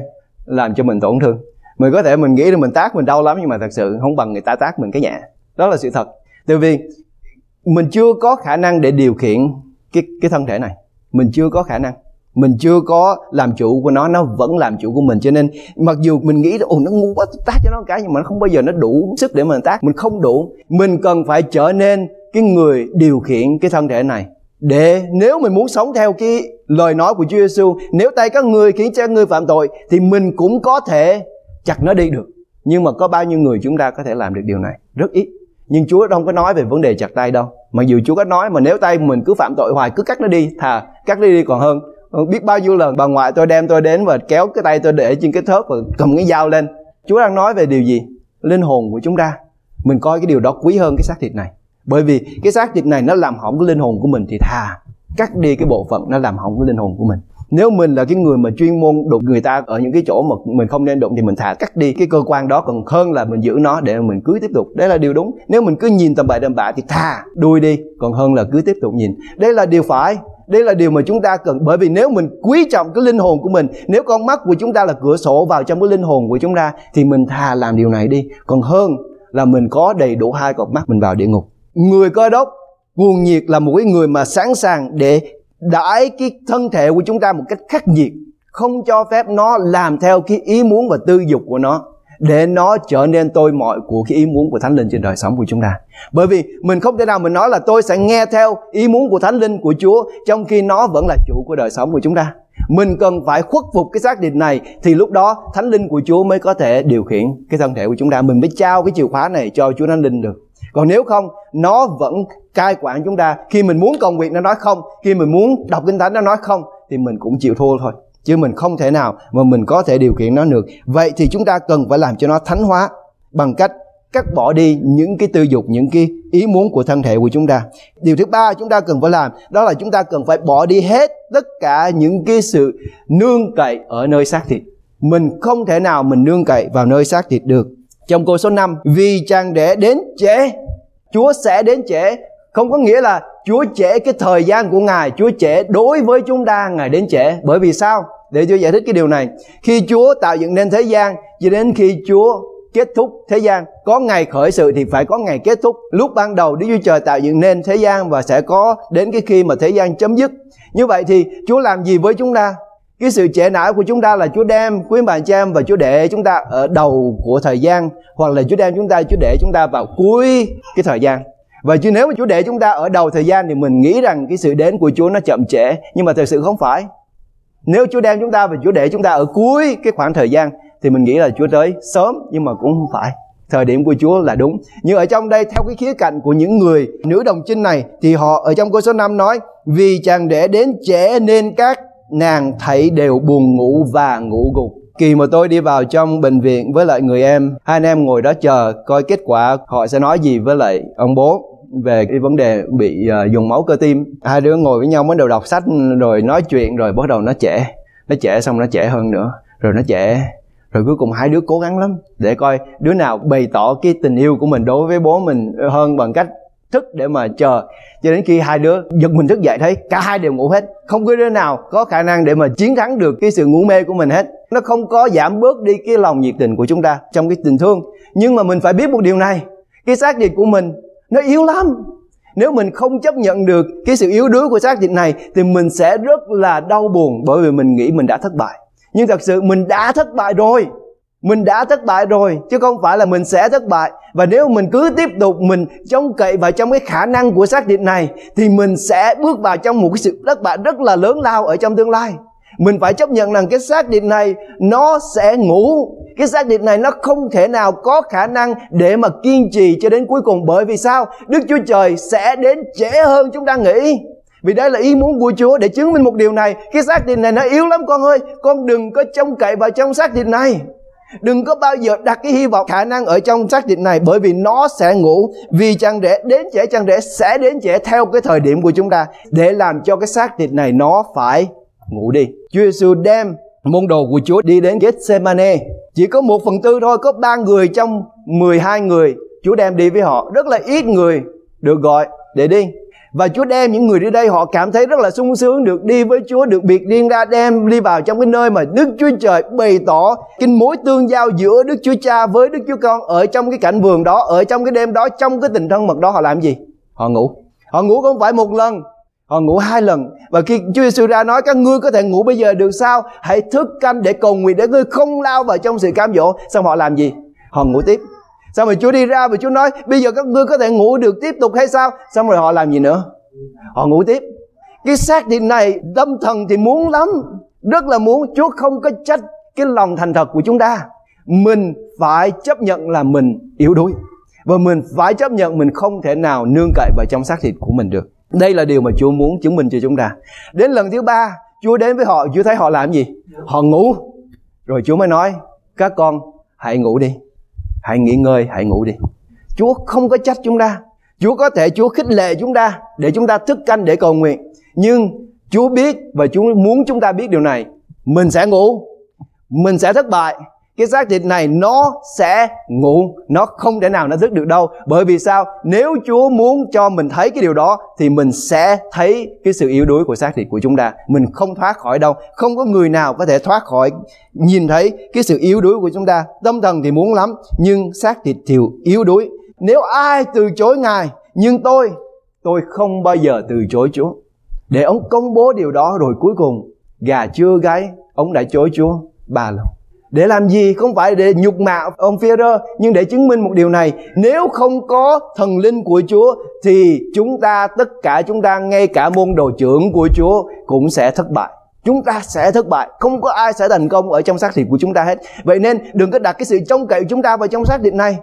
[SPEAKER 1] làm cho mình tổn thương. Mình có thể mình nghĩ là mình tác mình đau lắm, nhưng mà thật sự không bằng người ta tác mình cái nhẹ đó là sự thật. Tại vì mình chưa có khả năng để điều khiển cái cái thân thể này. Mình chưa có khả năng. Mình chưa có làm chủ của nó nó vẫn làm chủ của mình. Cho nên, mặc dù mình nghĩ là, ồ, nó ngu quá tác cho nó một cái, nhưng mà nó không bao giờ nó đủ sức để mình tác. Mình không đủ. Mình cần phải trở nên cái người điều khiển cái thân thể này để nếu mình muốn sống theo cái lời nói của Chúa Giêsu, nếu tay các ngươi khiến cho ngươi phạm tội thì mình cũng có thể chặt nó đi được. Nhưng mà có bao nhiêu người chúng ta có thể làm được điều này? Rất ít. Nhưng Chúa không có nói về vấn đề chặt tay đâu. Mặc dù Chúa có nói mà nếu tay mình cứ phạm tội hoài cứ cắt nó đi, thà cắt nó đi còn hơn. Ờ, biết bao nhiêu lần bà ngoại tôi đem tôi đến và kéo cái tay tôi để trên cái thớt và cầm cái dao lên. Chúa đang nói về điều gì? Linh hồn của chúng ta. Mình coi cái điều đó quý hơn cái xác thịt này bởi vì cái xác thịt này nó làm hỏng cái linh hồn của mình thì thà cắt đi cái bộ phận nó làm hỏng cái linh hồn của mình. Nếu mình là cái người mà chuyên môn đụng người ta ở những cái chỗ mà mình không nên đụng thì mình thà cắt đi cái cơ quan đó, còn hơn là mình giữ nó để mình cứ tiếp tục. Đấy là điều đúng. Nếu mình cứ nhìn tầm bậy tầm bạ thì thà đuôi đi, còn hơn là cứ tiếp tục nhìn. Đây là điều phải. Đây là điều mà chúng ta cần. Bởi vì nếu mình quý trọng cái linh hồn của mình, nếu con mắt của chúng ta là cửa sổ vào trong cái linh hồn của chúng ta, thì mình thà làm điều này đi. Còn hơn là mình có đầy đủ hai cột mắt mình vào địa ngục người cơ đốc, cuồng nhiệt là một cái người mà sẵn sàng để đãi cái thân thể của chúng ta một cách khắc nghiệt, không cho phép nó làm theo cái ý muốn và tư dục của nó, để nó trở nên tôi mọi của cái ý muốn của Thánh Linh trên đời sống của chúng ta. Bởi vì mình không thể nào mình nói là tôi sẽ nghe theo ý muốn của Thánh Linh của Chúa trong khi nó vẫn là chủ của đời sống của chúng ta. Mình cần phải khuất phục cái xác định này thì lúc đó Thánh Linh của Chúa mới có thể điều khiển cái thân thể của chúng ta. Mình mới trao cái chìa khóa này cho Chúa Thánh Linh được. Còn nếu không, nó vẫn cai quản chúng ta. Khi mình muốn công việc nó nói không, khi mình muốn đọc kinh thánh nó nói không thì mình cũng chịu thua thôi. Chứ mình không thể nào mà mình có thể điều kiện nó được. Vậy thì chúng ta cần phải làm cho nó thánh hóa bằng cách cắt bỏ đi những cái tư dục những cái ý muốn của thân thể của chúng ta. Điều thứ ba chúng ta cần phải làm đó là chúng ta cần phải bỏ đi hết tất cả những cái sự nương cậy ở nơi xác thịt. Mình không thể nào mình nương cậy vào nơi xác thịt được trong câu số 5 vì chàng để đến trễ, Chúa sẽ đến trễ. Không có nghĩa là Chúa trễ cái thời gian của Ngài, Chúa trễ đối với chúng ta, Ngài đến trễ. Bởi vì sao? Để Chúa giải thích cái điều này. Khi Chúa tạo dựng nên thế gian, cho đến khi Chúa kết thúc thế gian, có ngày khởi sự thì phải có ngày kết thúc. Lúc ban đầu Đức Chúa Trời tạo dựng nên thế gian và sẽ có đến cái khi mà thế gian chấm dứt. Như vậy thì Chúa làm gì với chúng ta? Cái sự trễ nải của chúng ta là Chúa đem quý bà cha em và Chúa để chúng ta ở đầu của thời gian, hoặc là Chúa đem chúng ta, Chúa để chúng ta vào cuối cái thời gian và chứ nếu mà Chúa để chúng ta ở đầu thời gian thì mình nghĩ rằng cái sự đến của Chúa nó chậm trễ, nhưng mà thật sự không phải nếu Chúa đem chúng ta và Chúa để chúng ta ở cuối cái khoảng thời gian thì mình nghĩ là Chúa tới sớm, nhưng mà cũng không phải. Thời điểm của Chúa là đúng. Nhưng ở trong đây, theo cái khía cạnh của những người nữ đồng trinh này, thì họ ở trong câu số 5 nói, vì chàng để đến trễ nên các nàng thấy đều buồn ngủ và ngủ gục. Kỳ mà tôi đi vào trong bệnh viện với lại người em, hai anh em ngồi đó chờ coi kết quả họ sẽ nói gì với lại ông bố về cái vấn đề bị uh, dùng máu cơ tim. Hai đứa ngồi với nhau mới đầu đọc sách rồi nói chuyện rồi bắt đầu nó trẻ nó trẻ xong nó trẻ hơn nữa rồi nó trẻ rồi cuối cùng hai đứa cố gắng lắm để coi đứa nào bày tỏ cái tình yêu của mình đối với bố mình hơn bằng cách thức để mà chờ. Cho đến khi hai đứa giật mình thức dậy thấy cả hai đều ngủ hết. Không có đứa nào có khả năng để mà chiến thắng được cái sự ngủ mê của mình hết. Nó không có giảm bớt đi cái lòng nhiệt tình của chúng ta trong cái tình thương. Nhưng mà mình phải biết một điều này. Cái xác thịt của mình, nó yếu lắm. Nếu mình không chấp nhận được cái sự yếu đuối của xác thịt này, thì mình sẽ rất là đau buồn bởi vì mình nghĩ mình đã thất bại. Nhưng thật sự mình đã thất bại rồi mình đã thất bại rồi, chứ không phải là mình sẽ thất bại. Và nếu mình cứ tiếp tục mình trông cậy vào trong cái khả năng của xác định này, thì mình sẽ bước vào trong một cái sự thất bại rất là lớn lao ở trong tương lai. Mình phải chấp nhận rằng cái xác định này nó sẽ ngủ. Cái xác định này nó không thể nào có khả năng để mà kiên trì cho đến cuối cùng. Bởi vì sao? Đức chúa trời sẽ đến trễ hơn chúng ta nghĩ. Vì đây là ý muốn của Chúa để chứng minh một điều này. Cái xác định này nó yếu lắm con ơi. Con đừng có trông cậy vào trong xác định này. Đừng có bao giờ đặt cái hy vọng, khả năng ở trong xác thịt này, Bởi vì nó sẽ ngủ. Vì chẳng để đến trễ chẳng để sẽ đến trễ theo cái thời điểm của chúng ta. Để làm cho cái xác thịt này nó phải ngủ đi. Chúa Giêsu đem môn đồ của Chúa đi đến Gethsemane. Chỉ có một phần tư thôi, có ba người trong 12 người, Chúa đem đi với họ. Rất là ít người được gọi. Để đi và Chúa đem những người đi đây, họ cảm thấy rất là sung sướng được đi với Chúa, được biệt riêng ra, đem đi vào trong cái nơi mà Đức Chúa Trời bày tỏ cái mối tương giao giữa Đức Chúa Cha với Đức Chúa Con ở trong cái cảnh vườn đó, ở trong cái đêm đó, trong cái tình thân mật đó, họ làm gì? Họ ngủ. Họ ngủ không phải một lần, Họ ngủ hai lần. Và khi Chúa Giêsu ra nói, các ngươi có thể ngủ bây giờ được sao? Hãy thức canh để cầu nguyện để ngươi không lao vào trong sự cám dỗ. Xong họ làm gì? Họ ngủ tiếp. Xong rồi Chúa đi ra và Chúa nói Bây giờ các ngươi có thể ngủ được tiếp tục hay sao? Xong rồi họ làm gì nữa? Họ ngủ tiếp. Cái xác thịt này tâm thần thì muốn lắm. Rất là muốn. Chúa không có trách cái lòng thành thật của chúng ta. Mình phải chấp nhận là mình yếu đuối. Và mình phải chấp nhận mình không thể nào nương cậy vào trong xác thịt của mình được. Đây là điều mà Chúa muốn chứng minh cho chúng ta. Đến lần thứ ba, Chúa đến với họ, Chúa thấy họ làm gì? Họ ngủ. Rồi Chúa mới nói, các con hãy ngủ đi. Hãy nghỉ ngơi, hãy ngủ đi. Chúa không có trách chúng ta. Chúa có thể Chúa khích lệ chúng ta để chúng ta thức canh để cầu nguyện. Nhưng Chúa biết và Chúa muốn chúng ta biết điều này. Mình sẽ ngủ. Mình sẽ thất bại cái xác thịt này nó sẽ ngủ, nó không thể nào nó dứt được đâu. Bởi vì sao? Nếu chúa muốn cho mình thấy cái điều đó, thì mình sẽ thấy cái sự yếu đuối của xác thịt của chúng ta. Mình không thoát khỏi đâu. Không có người nào có thể thoát khỏi, nhìn thấy cái sự yếu đuối của chúng ta. Tâm thần thì muốn lắm, nhưng xác thịt thì yếu đuối. Nếu ai từ chối ngài, nhưng tôi tôi không bao giờ từ chối chúa. Để ông công bố điều đó rồi cuối cùng, gà chưa gáy, ông đã chối chúa ba lần để làm gì? Không phải để nhục mạ ông phi nhưng để chứng minh một điều này. Nếu không có thần linh của chúa, thì chúng ta, tất cả chúng ta, ngay cả môn đồ trưởng của chúa cũng sẽ thất bại. Chúng ta sẽ thất bại. Không có ai sẽ thành công ở trong xác thịt của chúng ta hết. Vậy nên đừng có đặt cái sự trông cậy của chúng ta vào trong xác thịt này.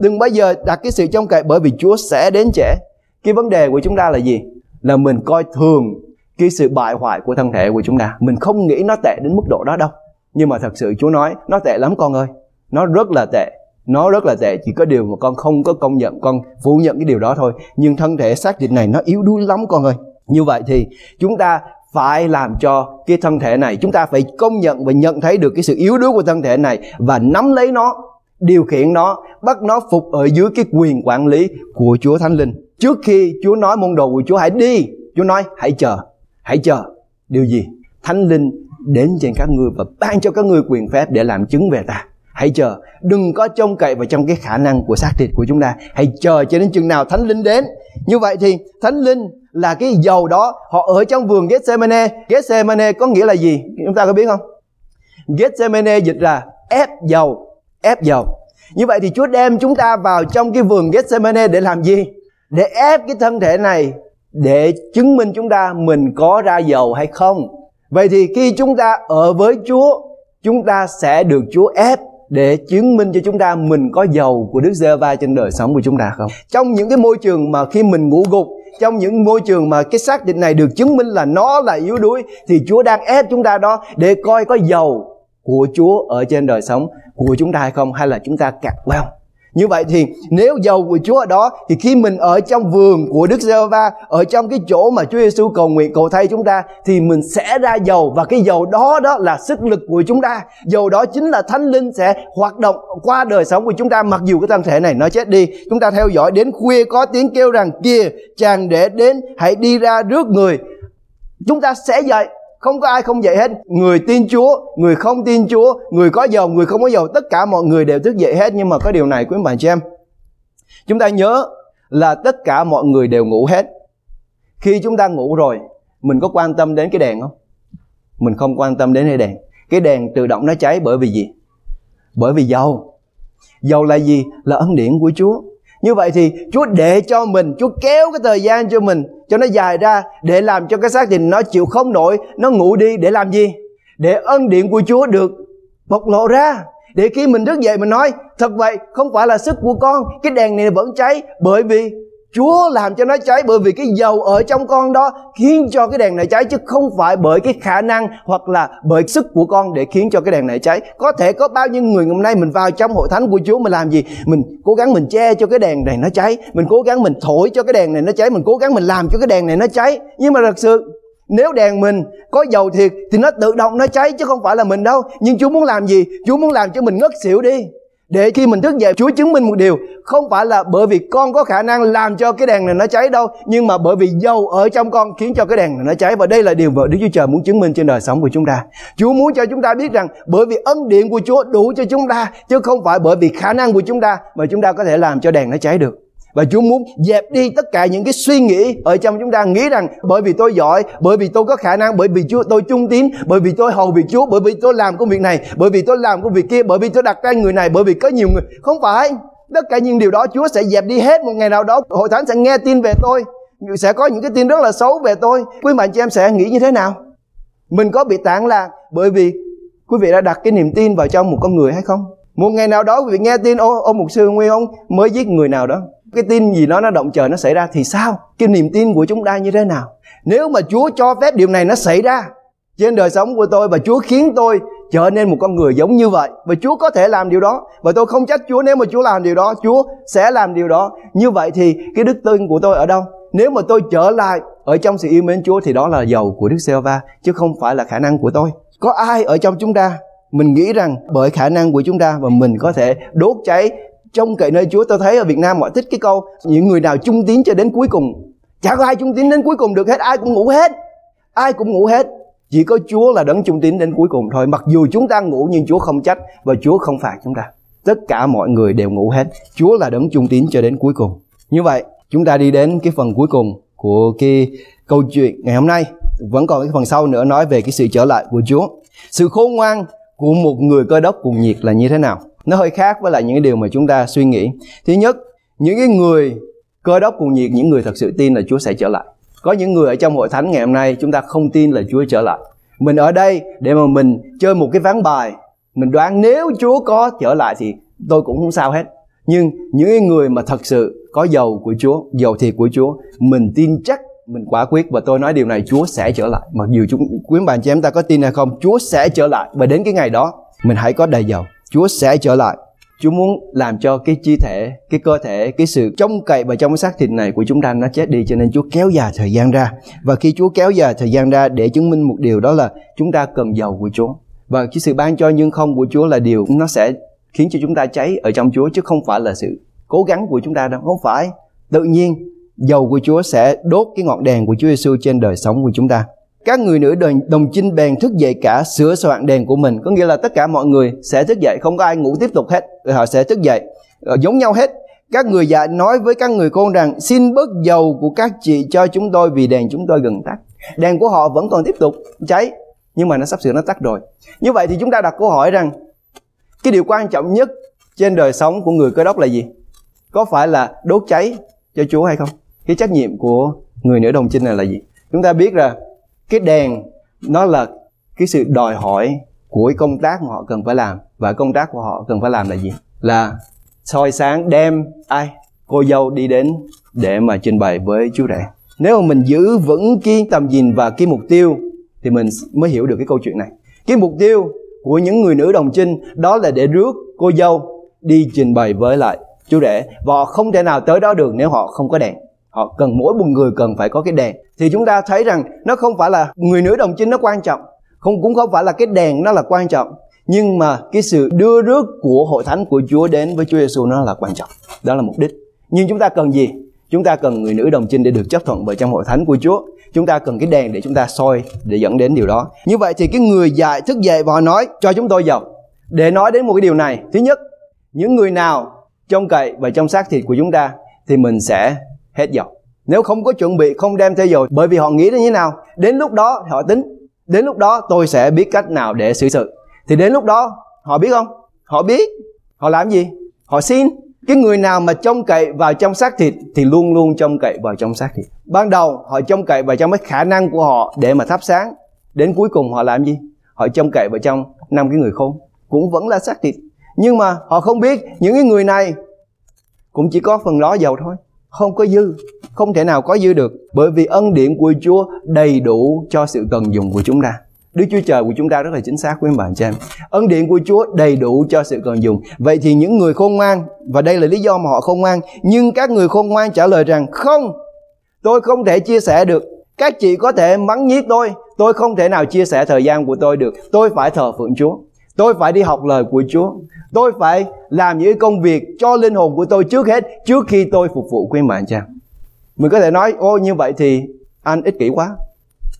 [SPEAKER 1] Đừng bao giờ đặt cái sự trông cậy bởi vì chúa sẽ đến trễ. Cái vấn đề của chúng ta là gì? Là mình coi thường cái sự bại hoại của thân thể của chúng ta. Mình không nghĩ nó tệ đến mức độ đó đâu nhưng mà thật sự Chúa nói, nó tệ lắm con ơi. Nó rất là tệ. Nó rất là tệ. Chỉ có điều mà con không có công nhận, con phủ nhận cái điều đó thôi. Nhưng thân thể xác thịt này nó yếu đuối lắm con ơi. Như vậy thì chúng ta phải làm cho cái thân thể này, chúng ta phải công nhận và nhận thấy được cái sự yếu đuối của thân thể này và nắm lấy nó, điều khiển nó, bắt nó phục ở dưới cái quyền quản lý của Chúa Thánh Linh. Trước khi Chúa nói môn đồ của Chúa, hãy đi. Chúa nói, hãy chờ hãy chờ. Điều gì? Thánh Linh đến trên các ngươi và ban cho các ngươi quyền phép để làm chứng về ta. Hãy chờ, đừng có trông cậy vào trong cái khả năng của xác thịt của chúng ta. Hãy chờ cho đến chừng nào thánh linh đến. Như vậy thì thánh linh là cái dầu đó, họ ở trong vườn Gethsemane. Gethsemane có nghĩa là gì? Chúng ta có biết không? Gethsemane dịch là ép dầu ép dầu. Như vậy thì Chúa đem chúng ta vào trong cái vườn Gethsemane để làm gì? Để ép cái thân thể này để chứng minh chúng ta mình có ra dầu hay không. Vậy thì khi chúng ta ở với Chúa, chúng ta sẽ được Chúa ép để chứng minh cho chúng ta mình có dầu của Đức giê va trên đời sống của chúng ta không? Trong những cái môi trường mà khi mình ngủ gục, trong những môi trường mà cái xác định này được chứng minh là nó là yếu đuối thì Chúa đang ép chúng ta đó để coi có dầu của Chúa ở trên đời sống của chúng ta hay không hay là chúng ta cạn queo. Như vậy thì nếu dầu của Chúa ở đó, thì khi mình ở trong vườn của Đức giê va ở trong cái chỗ mà Chúa Giêsu cầu nguyện, cầu thay chúng ta, thì mình sẽ ra dầu và cái dầu đó đó là sức lực của chúng ta. Dầu đó chính là Thánh Linh sẽ hoạt động qua đời sống của chúng ta mặc dù cái thân thể này nó chết đi. Chúng ta theo dõi đến khuya, có tiếng kêu rằng kia chàng để đến, hãy đi ra rước người. Chúng ta sẽ dậy không có ai không dậy hết. Người tin chúa, người không tin chúa, người có giàu, người không có giàu, tất cả mọi người đều thức dậy hết. Nhưng mà có điều này, quý bạn chị em. Chúng ta nhớ là tất cả mọi người đều ngủ hết. Khi chúng ta ngủ rồi, mình có quan tâm đến cái đèn không? Mình không quan tâm đến cái đèn. Cái đèn tự động nó cháy bởi vì gì? Bởi vì dầu dầu là gì? Là ân điển của chúa như vậy thì Chúa để cho mình, Chúa kéo cái thời gian cho mình cho nó dài ra để làm cho cái xác thịt nó chịu không nổi, nó ngủ đi để làm gì? Để ân điện của Chúa được bộc lộ ra. Để khi mình thức dậy mình nói Thật vậy không phải là sức của con Cái đèn này vẫn cháy Bởi vì Chúa làm cho nó cháy bởi vì cái dầu ở trong con đó khiến cho cái đèn này cháy chứ không phải bởi cái khả năng hoặc là bởi sức của con để khiến cho cái đèn này cháy. Có thể có bao nhiêu người hôm nay mình vào trong hội thánh của Chúa mình làm gì? Mình cố gắng mình che cho cái đèn này nó cháy, mình cố gắng mình thổi cho cái đèn này nó cháy, mình cố gắng mình làm cho cái đèn này nó cháy. Nhưng mà thật sự nếu đèn mình có dầu thiệt thì nó tự động nó cháy chứ không phải là mình đâu. Nhưng Chúa muốn làm gì? Chúa muốn làm cho mình ngất xỉu đi để khi mình thức dậy, Chúa chứng minh một điều. Không phải là bởi vì con có khả năng làm cho cái đèn này nó cháy đâu, nhưng mà bởi vì dầu ở trong con khiến cho cái đèn này nó cháy. Và đây là điều mà Đức Chúa Trời muốn chứng minh trên đời sống của chúng ta. Chúa muốn cho chúng ta biết rằng bởi vì ân điện của Chúa đủ cho chúng ta, chứ không phải bởi vì khả năng của chúng ta mà chúng ta có thể làm cho đèn nó cháy được và Chúa muốn dẹp đi tất cả những cái suy nghĩ ở trong chúng ta nghĩ rằng bởi vì tôi giỏi, bởi vì tôi có khả năng, bởi vì Chúa tôi trung tín, bởi vì tôi hầu việc Chúa, bởi vì tôi làm công việc này, bởi vì tôi làm công việc kia, bởi vì tôi đặt ra người này, bởi vì có nhiều người. Không phải. Tất cả những điều đó Chúa sẽ dẹp đi hết một ngày nào đó. Hội thánh sẽ nghe tin về tôi. Sẽ có những cái tin rất là xấu về tôi. Quý bạn chị em sẽ nghĩ như thế nào? Mình có bị tản lạc bởi vì quý vị đã đặt cái niềm tin vào trong một con người hay không? Một ngày nào đó quý vị nghe tin ô, ô mục sư Nguyên ông mới giết người nào đó cái tin gì đó, nó động trời, nó xảy ra thì sao? Cái niềm tin của chúng ta như thế nào? Nếu mà chúa cho phép điều này nó xảy ra trên đời sống của tôi và chúa khiến tôi trở nên một con người giống như vậy, và chúa có thể làm điều đó, và tôi không trách chúa nếu mà chúa làm điều đó, chúa sẽ làm điều đó. Như vậy thì cái đức tin của tôi ở đâu? Nếu mà tôi trở lại ở trong sự yêu mến chúa thì đó là dầu của đức giê va chứ không phải là khả năng của tôi. Có ai ở trong chúng ta, mình nghĩ rằng bởi khả năng của chúng ta và mình có thể đốt cháy trong cậy nơi Chúa tôi thấy ở Việt Nam họ thích cái câu, những người nào trung tín cho đến cuối cùng. Chả có ai trung tín đến cuối cùng được hết, ai cũng ngủ hết, ai cũng ngủ hết. Chỉ có Chúa là đấng trung tín đến cuối cùng thôi. Mặc dù chúng ta ngủ nhưng Chúa không trách và Chúa không phạt chúng ta. Tất cả mọi người đều ngủ hết. Chúa là đấng trung tín cho đến cuối cùng. Như vậy, chúng ta đi đến cái phần cuối cùng của cái câu chuyện ngày hôm nay. Vẫn còn cái phần sau nữa nói về cái sự trở lại của Chúa. Sự khôn ngoan của một người cơ đốc cuồng nhiệt là như thế nào? Nó hơi khác với lại những cái điều mà chúng ta suy nghĩ. Thứ nhất, những cái người cơ đốc cuồng nhiệt những người thật sự tin là Chúa sẽ trở lại. Có những người ở trong hội thánh ngày hôm nay chúng ta không tin là Chúa trở lại. Mình ở đây để mà mình chơi một cái ván bài, mình đoán nếu Chúa có trở lại thì tôi cũng không sao hết. Nhưng những người mà thật sự có dầu của Chúa dầu thiệt của Chúa, mình tin chắc, mình quả quyết và tôi nói điều này, Chúa sẽ trở lại. Mặc dù chúng quý bạn chị em ta có tin hay không, Chúa sẽ trở lại. Và đến cái ngày đó, mình hãy có đầy dầu Chúa sẽ trở lại Chúa muốn làm cho cái chi thể, cái cơ thể, cái sự trông cậy vào trong cái xác thịt này của chúng ta nó chết đi cho nên Chúa kéo dài thời gian ra. Và khi Chúa kéo dài thời gian ra để chứng minh một điều đó là chúng ta cần dầu của Chúa. Và cái sự ban cho nhưng không của Chúa là điều nó sẽ khiến cho chúng ta cháy ở trong Chúa chứ không phải là sự cố gắng của chúng ta đâu, không phải. Tự nhiên dầu của Chúa sẽ đốt cái ngọn đèn của Chúa Giêsu trên đời sống của chúng ta các người nữ đồng, đồng chinh bèn thức dậy cả sửa soạn đèn của mình. Có nghĩa là tất cả mọi người sẽ thức dậy không có ai ngủ tiếp tục hết. Họ sẽ thức dậy ờ, giống nhau hết. Các người già nói với các người con rằng xin bớt dầu của các chị cho chúng tôi vì đèn chúng tôi gần tắt. Đèn của họ vẫn còn tiếp tục cháy nhưng mà nó sắp sửa nó tắt rồi. Như vậy thì chúng ta đặt câu hỏi rằng cái điều quan trọng nhất trên đời sống của người cơ đốc là gì? Có phải là đốt cháy cho chúa hay không? Cái trách nhiệm của người nữ đồng chinh này là gì? Chúng ta biết là cái đèn, nó là cái sự đòi hỏi của cái công tác mà họ cần phải làm. Và công tác của họ cần phải làm là gì? Là soi sáng đem ai? Cô dâu đi đến để mà trình bày với chú rể. Nếu mà mình giữ vững cái tầm nhìn và cái mục tiêu, thì mình mới hiểu được cái câu chuyện này. Cái mục tiêu của những người nữ đồng trinh, đó là để rước cô dâu đi trình bày với lại chú rể. Và họ không thể nào tới đó được nếu họ không có đèn họ cần mỗi một người cần phải có cái đèn. Thì chúng ta thấy rằng nó không phải là người nữ đồng chính nó quan trọng. Không, cũng không phải là cái đèn nó là quan trọng. Nhưng mà cái sự đưa rước của hội thánh của Chúa đến với Chúa Giêsu nó là quan trọng. Đó là mục đích. Nhưng chúng ta cần gì? Chúng ta cần người nữ đồng trinh để được chấp thuận bởi trong hội thánh của Chúa. Chúng ta cần cái đèn để chúng ta soi, để dẫn đến điều đó. Như vậy thì cái người dạy thức dậy và họ nói, cho chúng tôi giàu để nói đến một cái điều này. Thứ nhất, những người nào trông cậy và trong xác thịt của chúng ta thì mình sẽ hết dầu nếu không có chuẩn bị, không đem theo dầu, bởi vì họ nghĩ đến như thế nào? Đến lúc đó, họ tính. Đến lúc đó, tôi sẽ biết cách nào để xử sự. Thì đến lúc đó, họ biết không? Họ biết. Họ làm gì? Họ xin. Cái người nào mà trông cậy vào trong xác thịt thì luôn luôn trông cậy vào trong xác thịt. Ban đầu, họ trông cậy vào trong cái khả năng của họ để mà thắp sáng. Đến cuối cùng, họ làm gì? Họ trông cậy vào trong năm cái người khôn. Cũng vẫn là xác thịt. Nhưng mà họ không biết, những cái người này cũng chỉ có phần đó dầu thôi không có dư không thể nào có dư được bởi vì ân điển của Chúa đầy đủ cho sự cần dùng của chúng ta Đức Chúa Trời của chúng ta rất là chính xác quý bạn chị em. Ân điển của Chúa đầy đủ cho sự cần dùng. Vậy thì những người khôn ngoan, và đây là lý do mà họ khôn ngoan, nhưng các người khôn ngoan trả lời rằng không, tôi không thể chia sẻ được. Các chị có thể mắng nhiếc tôi, tôi không thể nào chia sẻ thời gian của tôi được. Tôi phải thờ phượng Chúa. Tôi phải đi học lời của Chúa. Tôi phải làm những công việc cho linh hồn của tôi trước hết, trước khi tôi phục vụ quý bạn cha. Mình có thể nói, ô như vậy thì anh ích kỷ quá.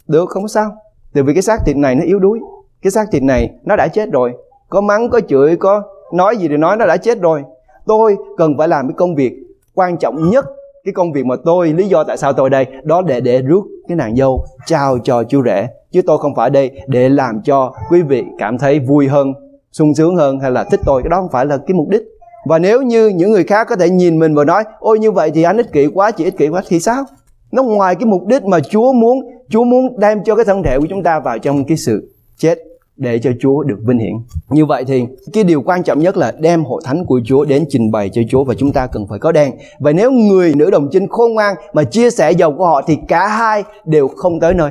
[SPEAKER 1] Được, không sao. Tại vì cái xác thịt này nó yếu đuối. Cái xác thịt này nó đã chết rồi. Có mắng, có chửi, có nói gì thì nói nó đã chết rồi. Tôi cần phải làm cái công việc quan trọng nhất cái công việc mà tôi lý do tại sao tôi đây đó để để rước cái nàng dâu trao cho chú rể chứ tôi không phải đây để làm cho quý vị cảm thấy vui hơn, sung sướng hơn hay là thích tôi cái đó không phải là cái mục đích và nếu như những người khác có thể nhìn mình và nói, ôi, như vậy thì anh ích kỷ quá, chị ích kỷ quá, thì sao nó ngoài cái mục đích mà Chúa muốn Chúa muốn đem cho cái thân thể của chúng ta vào trong cái sự chết để cho Chúa được vinh hiển. Như vậy thì cái điều quan trọng nhất là đem hội thánh của Chúa đến trình bày cho Chúa và chúng ta cần phải có đèn. Và nếu người nữ đồng trinh khôn ngoan mà chia sẻ dầu của họ thì cả hai đều không tới nơi.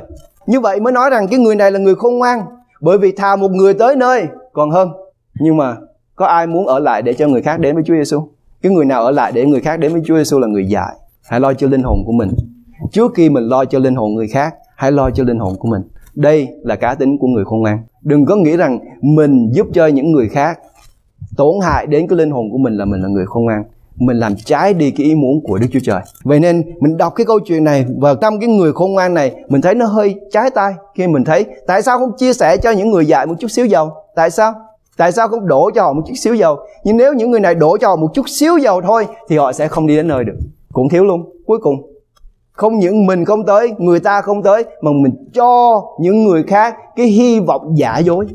[SPEAKER 1] Như vậy mới nói rằng cái người này là người khôn ngoan bởi vì thà một người tới nơi còn hơn. Nhưng mà có ai muốn ở lại để cho người khác đến với Chúa Giêsu? Cái người nào ở lại để người khác đến với Chúa Giêsu là người dại Hãy lo cho linh hồn của mình. Trước khi mình lo cho linh hồn người khác, hãy lo cho linh hồn của mình. Đây là cá tính của người khôn ngoan. Đừng có nghĩ rằng mình giúp cho những người khác tổn hại đến cái linh hồn của mình là mình là người khôn ngoan mình làm trái đi cái ý muốn của Đức Chúa Trời. Vậy nên mình đọc cái câu chuyện này và tâm cái người khôn ngoan này mình thấy nó hơi trái tay khi mình thấy tại sao không chia sẻ cho những người dạy một chút xíu dầu? Tại sao? Tại sao không đổ cho họ một chút xíu dầu? Nhưng nếu những người này đổ cho họ một chút xíu dầu thôi thì họ sẽ không đi đến nơi được. Cũng thiếu luôn. Cuối cùng không những mình không tới, người ta không tới mà mình cho những người khác cái hy vọng giả dối.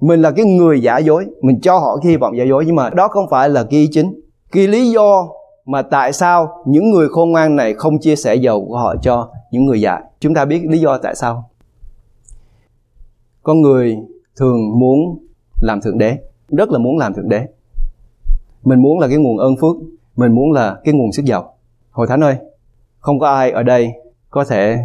[SPEAKER 1] mình là cái người giả dối mình cho họ cái hy vọng giả dối nhưng mà đó không phải là cái ý chính cái lý do mà tại sao những người khôn ngoan này không chia sẻ giàu của họ cho những người dại chúng ta biết lý do tại sao con người thường muốn làm thượng đế, rất là muốn làm thượng đế. Mình muốn là cái nguồn ơn phước, mình muốn là cái nguồn sức giàu. Hội thánh ơi, không có ai ở đây có thể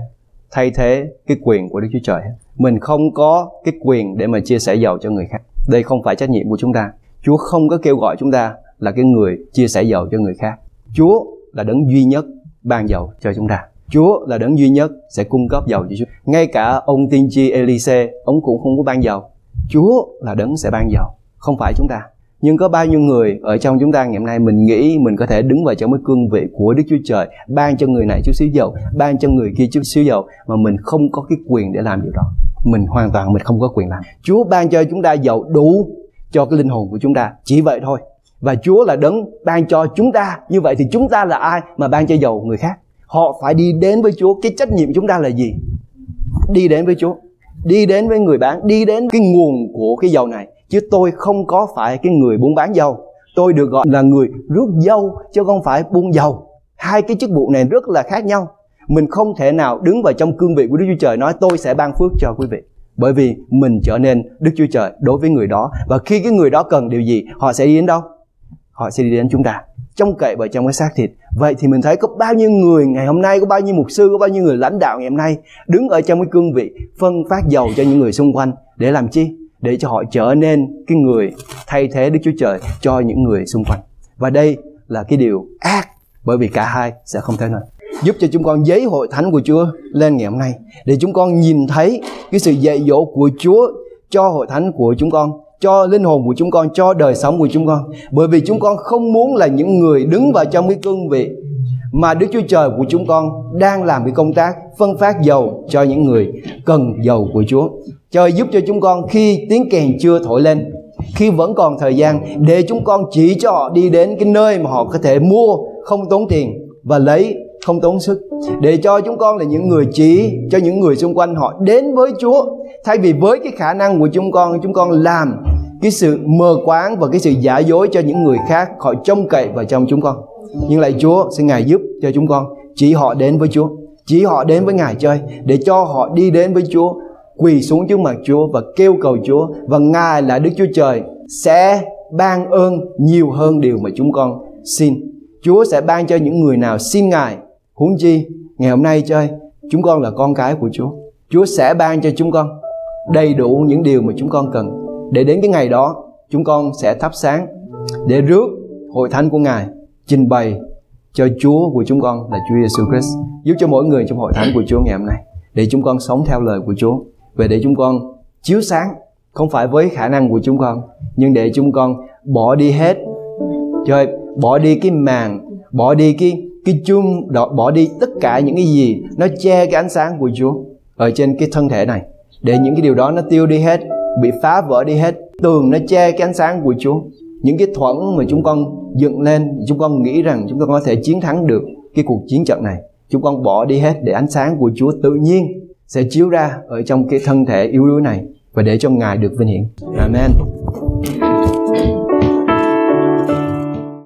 [SPEAKER 1] thay thế cái quyền của đức chúa trời mình không có cái quyền để mà chia sẻ giàu cho người khác. Đây không phải trách nhiệm của chúng ta. Chúa không có kêu gọi chúng ta là cái người chia sẻ dầu cho người khác chúa là đấng duy nhất ban dầu cho chúng ta Chúa là đấng duy nhất sẽ cung cấp dầu cho chúng. ta. Ngay cả ông tiên tri Elise, ông cũng không có ban dầu. Chúa là đấng sẽ ban dầu, không phải chúng ta. Nhưng có bao nhiêu người ở trong chúng ta ngày hôm nay mình nghĩ mình có thể đứng vào trong cái cương vị của Đức Chúa Trời, ban cho người này chút xíu dầu, ban cho người kia chút xíu dầu mà mình không có cái quyền để làm điều đó. Mình hoàn toàn mình không có quyền làm. Chúa ban cho chúng ta dầu đủ cho cái linh hồn của chúng ta, chỉ vậy thôi. Và Chúa là đấng ban cho chúng ta, như vậy thì chúng ta là ai mà ban cho dầu người khác? Họ phải đi đến với Chúa, cái trách nhiệm chúng ta là gì? Đi đến với Chúa, đi đến với người bán, đi đến cái nguồn của cái dầu này. Chứ tôi không có phải cái người buôn bán dầu. Tôi được gọi là người rước dâu chứ không phải buôn dầu. Hai cái chức vụ này rất là khác nhau. Mình không thể nào đứng vào trong cương vị của Đức Chúa Trời nói tôi sẽ ban phước cho quý vị. Bởi vì mình trở nên Đức Chúa Trời đối với người đó. Và khi cái người đó cần điều gì họ sẽ đi đến đâu? Họ sẽ đi đến chúng ta. Trông cậy vào trong cái xác thịt. Vậy thì mình thấy có bao nhiêu người ngày hôm nay, có bao nhiêu mục sư, có bao nhiêu người lãnh đạo ngày hôm nay đứng ở trong cái cương vị phân phát dầu cho những người xung quanh để làm chi? Để cho họ trở nên cái người thay thế Đức Chúa Trời cho những người xung quanh. Và đây là cái điều ác, bởi vì cả hai sẽ không thể nào. Giúp cho chúng con giấy hội thánh của Chúa lên ngày hôm nay. Để chúng con nhìn thấy cái sự dạy dỗ của Chúa cho hội thánh của chúng con cho linh hồn của chúng con cho đời sống của chúng con bởi vì chúng con không muốn là những người đứng vào trong cái cương vị mà Đức Chúa Trời của chúng con đang làm cái công tác phân phát dầu cho những người cần dầu của Chúa. Trời giúp cho chúng con khi tiếng kèn chưa thổi lên, khi vẫn còn thời gian để chúng con chỉ cho họ đi đến cái nơi mà họ có thể mua không tốn tiền và lấy không tốn sức. Để cho chúng con là những người chỉ cho những người xung quanh họ đến với Chúa. Thay vì với cái khả năng của chúng con chúng con làm cái sự mờ quáng và cái sự giả dối cho những người khác, họ trông cậy vào trong chúng con. Nhưng lại Chúa xin Ngài giúp cho chúng con. Chỉ họ đến với Chúa. Chỉ họ đến với Ngài chơi để cho họ đi đến với Chúa, quỳ xuống trước mặt Chúa và kêu cầu Chúa. Và Ngài là Đức Chúa Trời sẽ ban ơn nhiều hơn điều mà chúng con xin. Chúa sẽ ban cho những người nào xin Ngài. Huống chi, ngày hôm nay chơi, chúng con là con cái của Chúa. Chúa sẽ ban cho chúng con đầy đủ những điều mà chúng con cần. Để đến cái ngày đó, chúng con sẽ thắp sáng để rước hội thánh của Ngài trình bày cho Chúa của chúng con là Chúa Giêsu Christ giúp cho mỗi người trong hội thánh của Chúa ngày hôm nay để chúng con sống theo lời của Chúa và để chúng con chiếu sáng không phải với khả năng của chúng con nhưng để chúng con bỏ đi hết trời bỏ đi cái màn bỏ đi cái cái chung bỏ đi tất cả những cái gì nó che cái ánh sáng của Chúa ở trên cái thân thể này để những cái điều đó nó tiêu đi hết, bị phá vỡ đi hết, tường nó che cái ánh sáng của Chúa những cái thuẫn mà chúng con dựng lên, chúng con nghĩ rằng chúng con có thể chiến thắng được cái cuộc chiến trận này, chúng con bỏ đi hết để ánh sáng của Chúa tự nhiên sẽ chiếu ra ở trong cái thân thể yếu đuối này và để cho Ngài được vinh hiển. Amen.